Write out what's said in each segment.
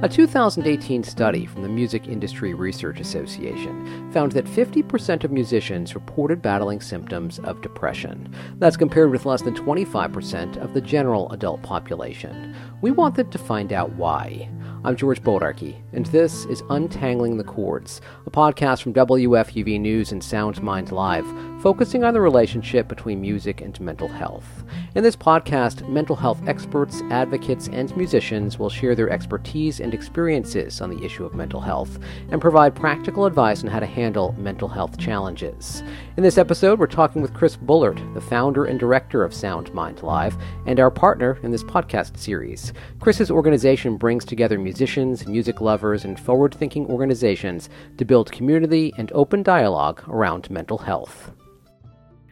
A 2018 study from the Music Industry Research Association found that 50% of musicians reported battling symptoms of depression. That's compared with less than 25% of the general adult population. We wanted to find out why. I'm George Bodarky, and this is Untangling the Chords, a podcast from WFUV News and Sound Mind Live, focusing on the relationship between music and mental health. In this podcast, mental health experts, advocates, and musicians will share their expertise and experiences on the issue of mental health and provide practical advice on how to handle mental health challenges. In this episode, we're talking with Chris Bullard, the founder and director of Sound Mind Live, and our partner in this podcast series. Chris's organization brings together musicians, music lovers, and forward thinking organizations to build community and open dialogue around mental health.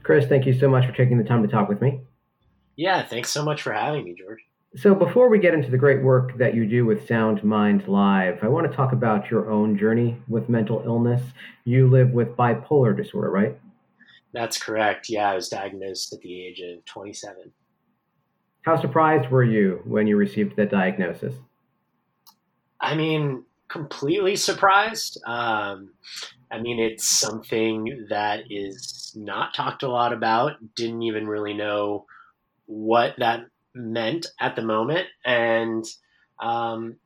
Chris, thank you so much for taking the time to talk with me. Yeah, thanks so much for having me, George. So, before we get into the great work that you do with Sound Mind Live, I want to talk about your own journey with mental illness. You live with bipolar disorder, right? That's correct. Yeah, I was diagnosed at the age of 27. How surprised were you when you received that diagnosis? I mean, completely surprised. Um, I mean, it's something that is not talked a lot about. Didn't even really know what that meant at the moment, and um,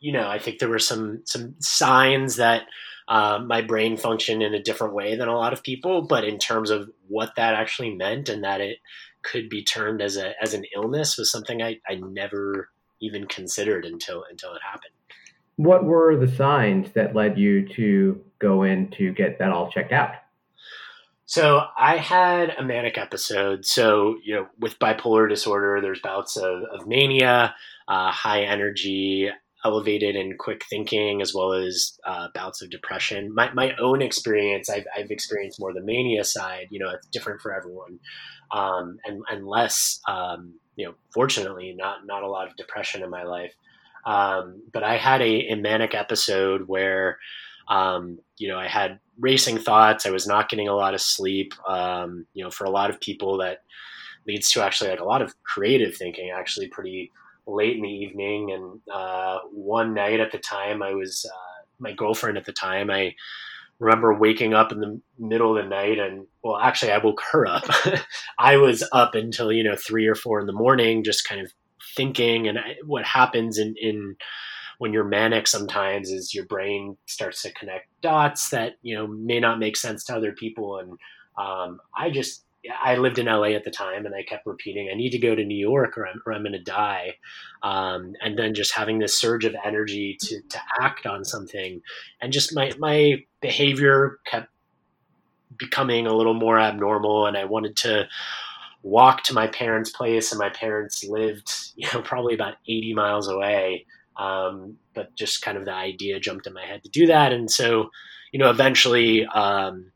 you know, I think there were some some signs that uh, my brain functioned in a different way than a lot of people. But in terms of what that actually meant and that it could be termed as a as an illness was something I, I never even considered until until it happened. What were the signs that led you to go in to get that all checked out? So I had a manic episode. So you know, with bipolar disorder, there's bouts of, of mania, uh, high energy, elevated and quick thinking, as well as uh, bouts of depression. My my own experience, I've I've experienced more the mania side. You know, it's different for everyone, um, and and less. Um, you know, fortunately, not not a lot of depression in my life. Um, but I had a, a manic episode where, um, you know, I had racing thoughts. I was not getting a lot of sleep. Um, you know, for a lot of people, that leads to actually like a lot of creative thinking, actually pretty late in the evening. And uh, one night at the time, I was uh, my girlfriend at the time. I remember waking up in the middle of the night and well actually i woke her up i was up until you know three or four in the morning just kind of thinking and what happens in, in when you're manic sometimes is your brain starts to connect dots that you know may not make sense to other people and um, i just I lived in LA at the time, and I kept repeating, "I need to go to New York, or I'm, or I'm going to die." Um, and then just having this surge of energy to to act on something, and just my my behavior kept becoming a little more abnormal, and I wanted to walk to my parents' place, and my parents lived, you know, probably about 80 miles away. Um, but just kind of the idea jumped in my head to do that, and so, you know, eventually, um,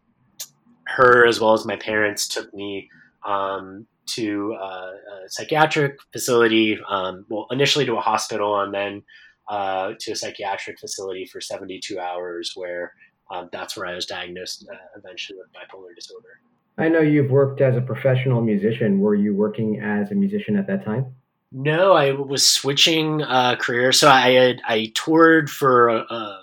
her as well as my parents took me um, to uh, a psychiatric facility. Um, well, initially to a hospital, and then uh, to a psychiatric facility for 72 hours, where um, that's where I was diagnosed uh, eventually with bipolar disorder. I know you've worked as a professional musician. Were you working as a musician at that time? No, I was switching uh, careers. So I had I toured for uh,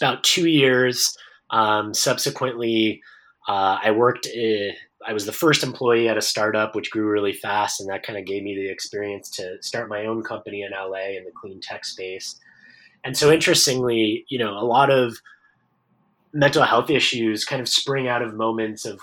about two years. Um, subsequently, uh, I worked. Uh, I was the first employee at a startup, which grew really fast, and that kind of gave me the experience to start my own company in LA in the clean tech space. And so, interestingly, you know, a lot of mental health issues kind of spring out of moments of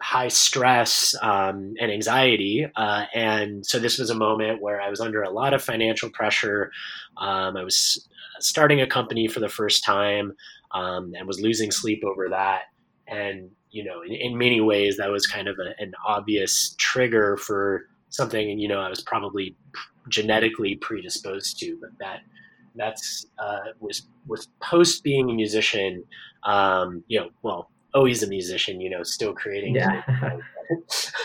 high stress um, and anxiety. Uh, and so this was a moment where I was under a lot of financial pressure. Um, I was starting a company for the first time um, and was losing sleep over that. And, you know, in, in many ways, that was kind of a, an obvious trigger for something, you know, I was probably genetically predisposed to, but that that's uh, was was post being a musician. Um, you know, well, always a musician, you know, still creating yeah.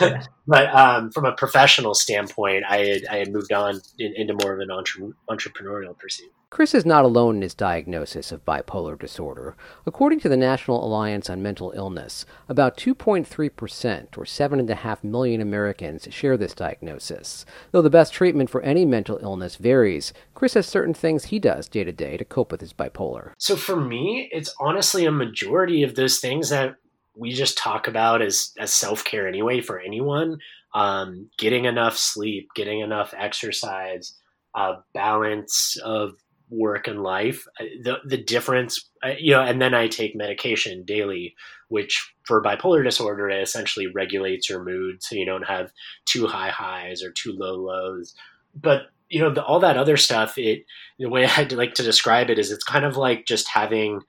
but um, from a professional standpoint, I had, I had moved on in, into more of an entre- entrepreneurial pursuit. Chris is not alone in his diagnosis of bipolar disorder. According to the National Alliance on Mental Illness, about 2.3%, or 7.5 million Americans, share this diagnosis. Though the best treatment for any mental illness varies, Chris has certain things he does day to day to cope with his bipolar. So for me, it's honestly a majority of those things that we just talk about as, as self care anyway for anyone. Um, getting enough sleep, getting enough exercise, uh, balance of work and life. Uh, the the difference, uh, you know, and then I take medication daily, which for bipolar disorder it essentially regulates your mood, so you don't have too high highs or too low lows. But you know, the, all that other stuff. It the way I'd like to describe it is, it's kind of like just having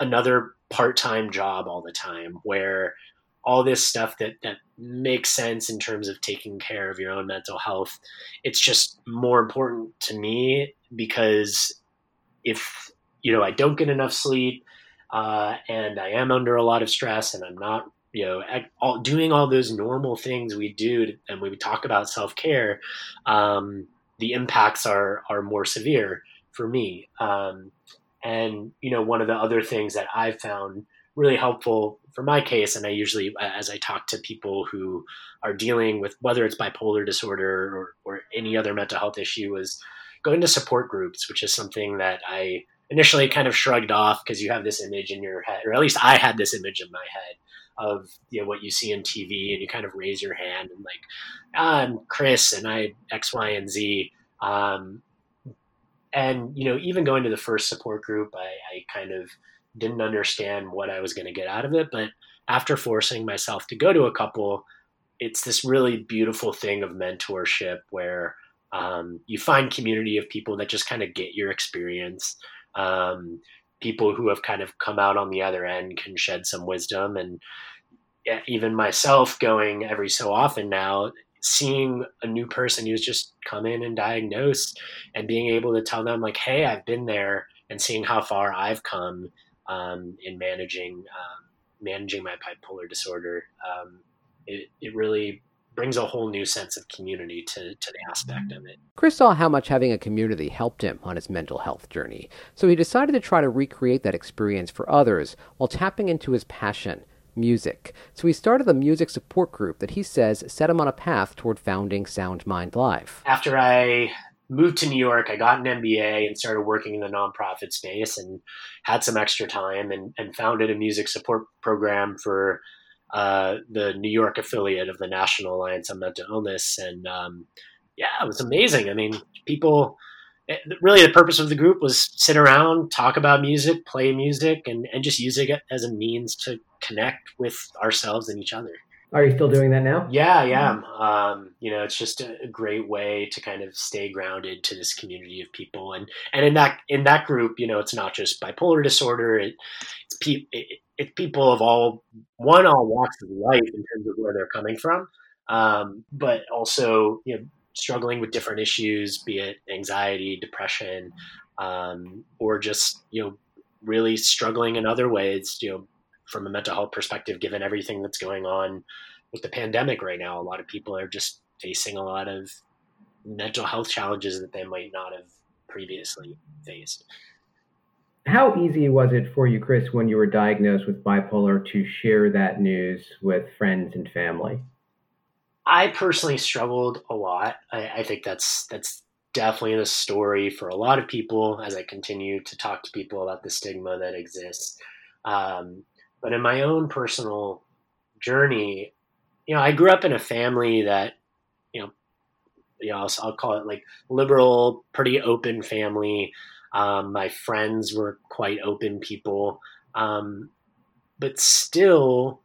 another part time job all the time, where all this stuff that that makes sense in terms of taking care of your own mental health it's just more important to me because if you know I don't get enough sleep uh, and I am under a lot of stress and I'm not you know all, doing all those normal things we do and we talk about self care, um, the impacts are are more severe for me. Um, and you know one of the other things that I've found really helpful for my case, and I usually as I talk to people who are dealing with whether it's bipolar disorder or, or any other mental health issue is going to support groups, which is something that I initially kind of shrugged off because you have this image in your head, or at least I had this image in my head of you know what you see in TV, and you kind of raise your hand and like, I'm Chris, and I X, Y, and Z. Um, and you know, even going to the first support group, I, I kind of didn't understand what I was going to get out of it, but after forcing myself to go to a couple, it's this really beautiful thing of mentorship where um, you find community of people that just kind of get your experience. Um, people who have kind of come out on the other end can shed some wisdom. And even myself going every so often now, seeing a new person who's just come in and diagnosed and being able to tell them like, Hey, I've been there and seeing how far I've come um, in managing, um, managing my bipolar disorder. Um, it, it really brings a whole new sense of community to, to the aspect of it. Chris saw how much having a community helped him on his mental health journey, so he decided to try to recreate that experience for others while tapping into his passion, music. So he started a music support group that he says set him on a path toward founding Sound Mind Live. After I moved to New York, I got an MBA and started working in the nonprofit space and had some extra time and, and founded a music support program for uh, the New York affiliate of the National Alliance on Mental Illness, and um, yeah, it was amazing. I mean, people. Really, the purpose of the group was sit around, talk about music, play music, and, and just use it as a means to connect with ourselves and each other. Are you still doing that now? Yeah, yeah. Um, you know, it's just a, a, great way to kind of stay grounded to this community of people, and and in that in that group, you know, it's not just bipolar disorder. It, it's pe- it, it's people of all one all walks of life in terms of where they're coming from, um, but also you know struggling with different issues, be it anxiety, depression, um, or just you know really struggling in other ways. You know, from a mental health perspective, given everything that's going on with the pandemic right now, a lot of people are just facing a lot of mental health challenges that they might not have previously faced. How easy was it for you, Chris, when you were diagnosed with bipolar to share that news with friends and family? I personally struggled a lot. I, I, think that's that's definitely the story for a lot of people as I continue to talk to people about the stigma that exists. Um, but in my own personal journey, you know, I grew up in a family that, you know, you know, I'll, I'll call it like liberal, pretty open family. Um, my friends were quite open people, um, but still,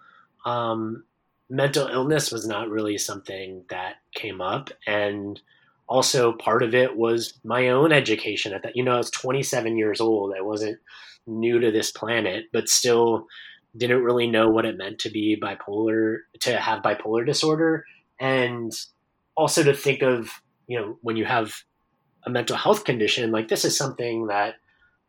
um, mental illness was not really something that came up. And also, part of it was my own education. At that, you know, I was 27 years old. I wasn't new to this planet, but still didn't really know what it meant to be bipolar, to have bipolar disorder, and also to think of you know when you have a mental health condition, like this is something that,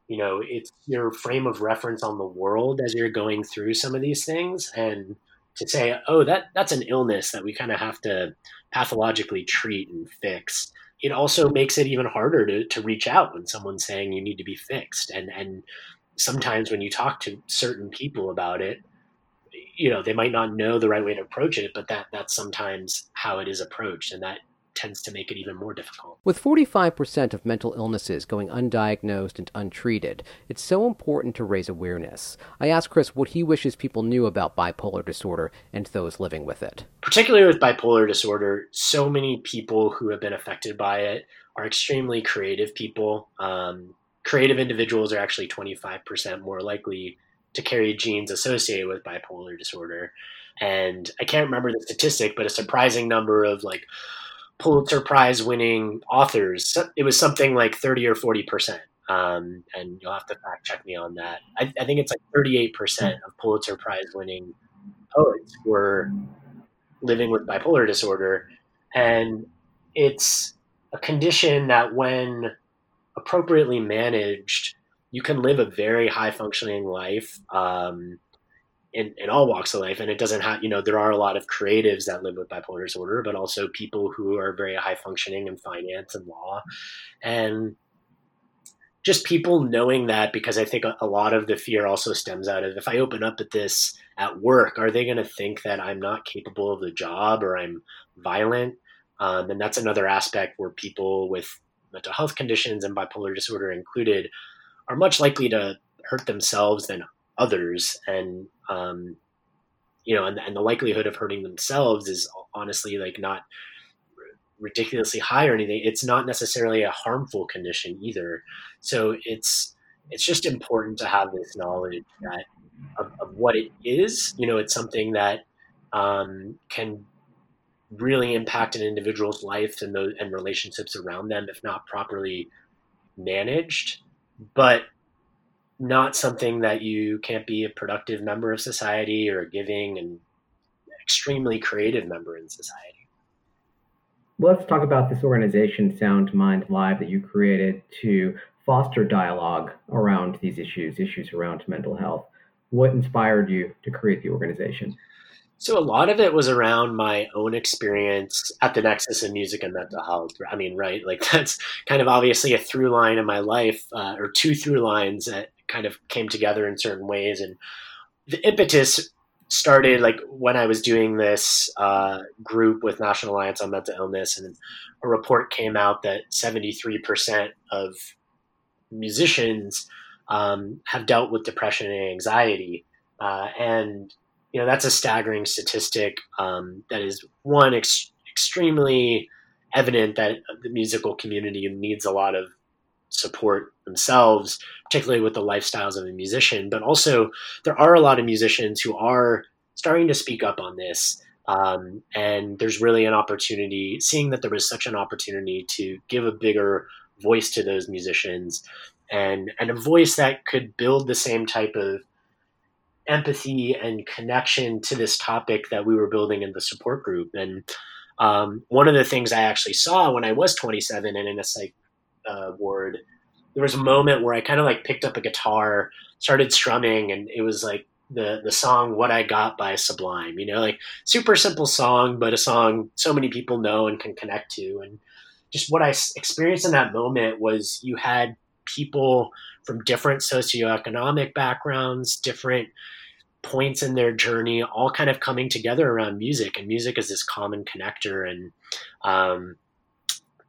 you know, it's your frame of reference on the world as you're going through some of these things. And to say, oh, that that's an illness that we kind of have to pathologically treat and fix. It also makes it even harder to, to reach out when someone's saying you need to be fixed. And and sometimes when you talk to certain people about it, you know, they might not know the right way to approach it, but that that's sometimes how it is approached. And that tends to make it even more difficult. With 45% of mental illnesses going undiagnosed and untreated, it's so important to raise awareness. I asked Chris what he wishes people knew about bipolar disorder and those living with it. Particularly with bipolar disorder, so many people who have been affected by it are extremely creative people. Um, creative individuals are actually 25% more likely to carry genes associated with bipolar disorder. And I can't remember the statistic, but a surprising number of like Pulitzer Prize winning authors. It was something like 30 or 40 percent. Um, and you'll have to fact check me on that. I, I think it's like 38 percent of Pulitzer Prize winning poets were living with bipolar disorder. And it's a condition that, when appropriately managed, you can live a very high functioning life. Um, in, in all walks of life. And it doesn't have, you know, there are a lot of creatives that live with bipolar disorder, but also people who are very high functioning in finance and law. And just people knowing that because I think a, lot of the fear also stems out of if I open up at this at work, are they going to think that I'm not capable of the job or I'm violent? Um, and that's another aspect where people with mental health conditions and bipolar disorder included are much likely to hurt themselves than others and um, you know and, and the likelihood of hurting themselves is honestly like not ridiculously high or anything. It's not necessarily a harmful condition either. So it's it's just important to have this knowledge that of, of what it is. You know it's something that um, can really impact an individual's life and those and relationships around them if not properly managed. But not something that you can't be a productive member of society or a giving and extremely creative member in society. Well, let's talk about this organization, Sound Mind Live, that you created to foster dialogue around these issues, issues around mental health. What inspired you to create the organization? So a lot of it was around my own experience at the nexus of music and mental health. I mean, right? Like that's kind of obviously a through line in my life, uh, or two through lines that kind of came together in certain ways. And the impetus started like when I was doing this uh, group with National Alliance on Mental Illness, and a report came out that 73% of musicians um, have dealt with depression and anxiety. Uh, and you know that's a staggering statistic um, that is one ex- extremely evident that the musical community needs a lot of support themselves, particularly with the lifestyles of a musician. But also, there are a lot of musicians who are starting to speak up on this. Um, and there's really an opportunity, seeing that there was such an opportunity to give a bigger voice to those musicians and, and a voice that could build the same type of empathy and connection to this topic that we were building in the support group. And um, one of the things I actually saw when I was 27 and in a psych uh, ward, there was a moment where I kind of like picked up a guitar, started strumming, and it was like the the song "What I Got" by Sublime. You know, like super simple song, but a song so many people know and can connect to. And just what I experienced in that moment was you had people from different socioeconomic backgrounds, different points in their journey, all kind of coming together around music. And music is this common connector. And um,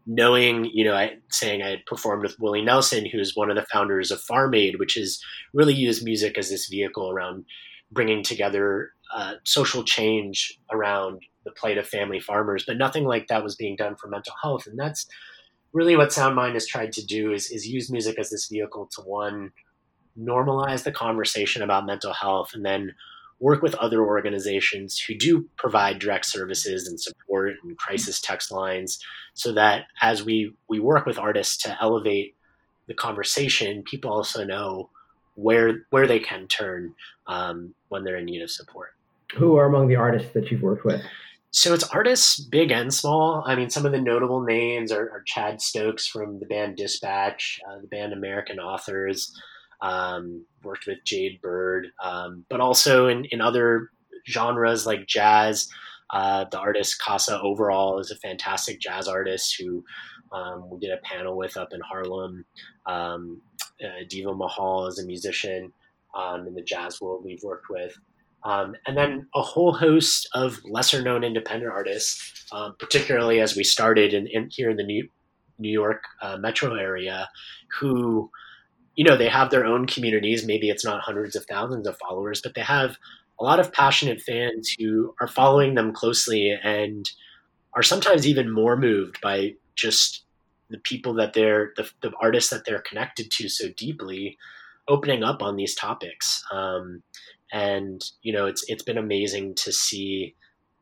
knowing, you know, I, saying I had performed with Willie Nelson, who's one of the founders of Farm Aid, which is really used music as this vehicle around bringing together uh, social change around the plight of family farmers. But nothing like that was being done for mental health, and that's really what Sound Mind has tried to do is is use music as this vehicle to one normalize the conversation about mental health, and then work with other organizations who do provide direct services and support and crisis text lines so that as we we work with artists to elevate the conversation people also know where where they can turn um, when they're in need of support. Who are among the artists that you've worked with? So it's artists big and small. I mean some of the notable names are, are chad stokes from the band dispatch uh, the band american authors um, worked with Jade Bird, um, but also in, in other genres like jazz. Uh, the artist Kassa Overall is a fantastic jazz artist who um, we did a panel with up in Harlem. Um, uh, Diva Mahal is a musician um, in the jazz world we've worked with. Um, and then a whole host of lesser known independent artists, um, particularly as we started in, in, here in the New, New York uh, metro area, who, you know, they have their own communities. Maybe it's not hundreds of thousands of followers, but they have a lot of passionate fans who are following them closely and are sometimes even more moved by just the people that they're the, the artists that they're connected to so deeply opening up on these topics um, and you know it's it's been amazing to see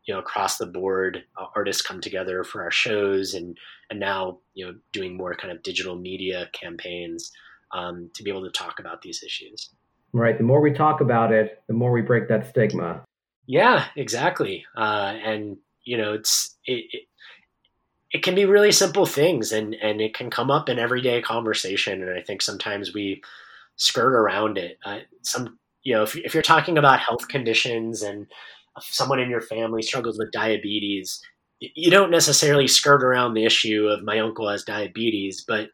you know across the board uh, artists come together for our shows and and now you know doing more kind of digital media campaigns um, to be able to talk about these issues. Right the more we talk about it the more we break that stigma. Yeah exactly. Uh, and you know it's it, it it can be really simple things and and it can come up in everyday conversation. And i think sometimes we skirt around it. Uh, some you know if, if you're talking about health conditions and someone in your family struggles with diabetes you don't necessarily skirt around the issue of my uncle has diabetes but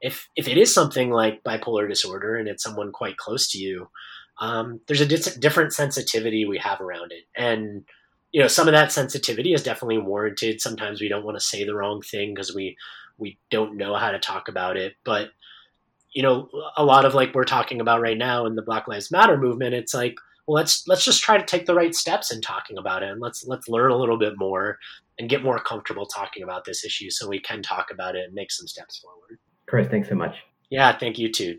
if if it is something like bipolar disorder and it's someone quite close to you um, there's a di- different sensitivity we have around it. And you know some of that sensitivity is definitely warranted. Sometimes we don't want to say the wrong thing because we we don't know how to talk about it. But you know a lot of like we're talking about right now in the black lives matter movement it's like well let's let's just try to take the right steps in talking about it and let's let's learn a little bit more and get more comfortable talking about this issue so we can talk about it and make some steps forward chris thanks so much. Yeah thank you too.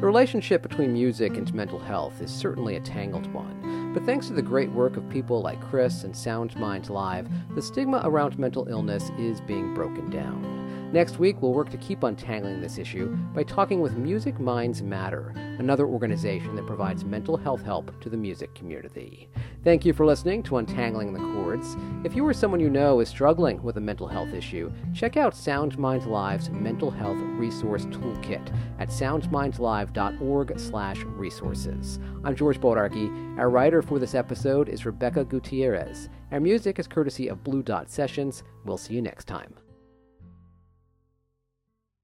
The relationship between music and mental health is certainly a tangled one, but thanks to the great work of people like Chris and Sound Minds Live, the stigma around mental illness is being broken down. Next week, we'll work to keep untangling this issue by talking with Music Minds Matter, another organization that provides mental health help to the music community. Thank you for listening to Untangling the Chords. If you or someone you know is struggling with a mental health issue, check out Sound Minds Live's Mental Health Resource Toolkit at soundmindslive.org/resources. I'm George Bodarky. Our writer for this episode is Rebecca Gutierrez. Our music is courtesy of Blue Dot Sessions. We'll see you next time.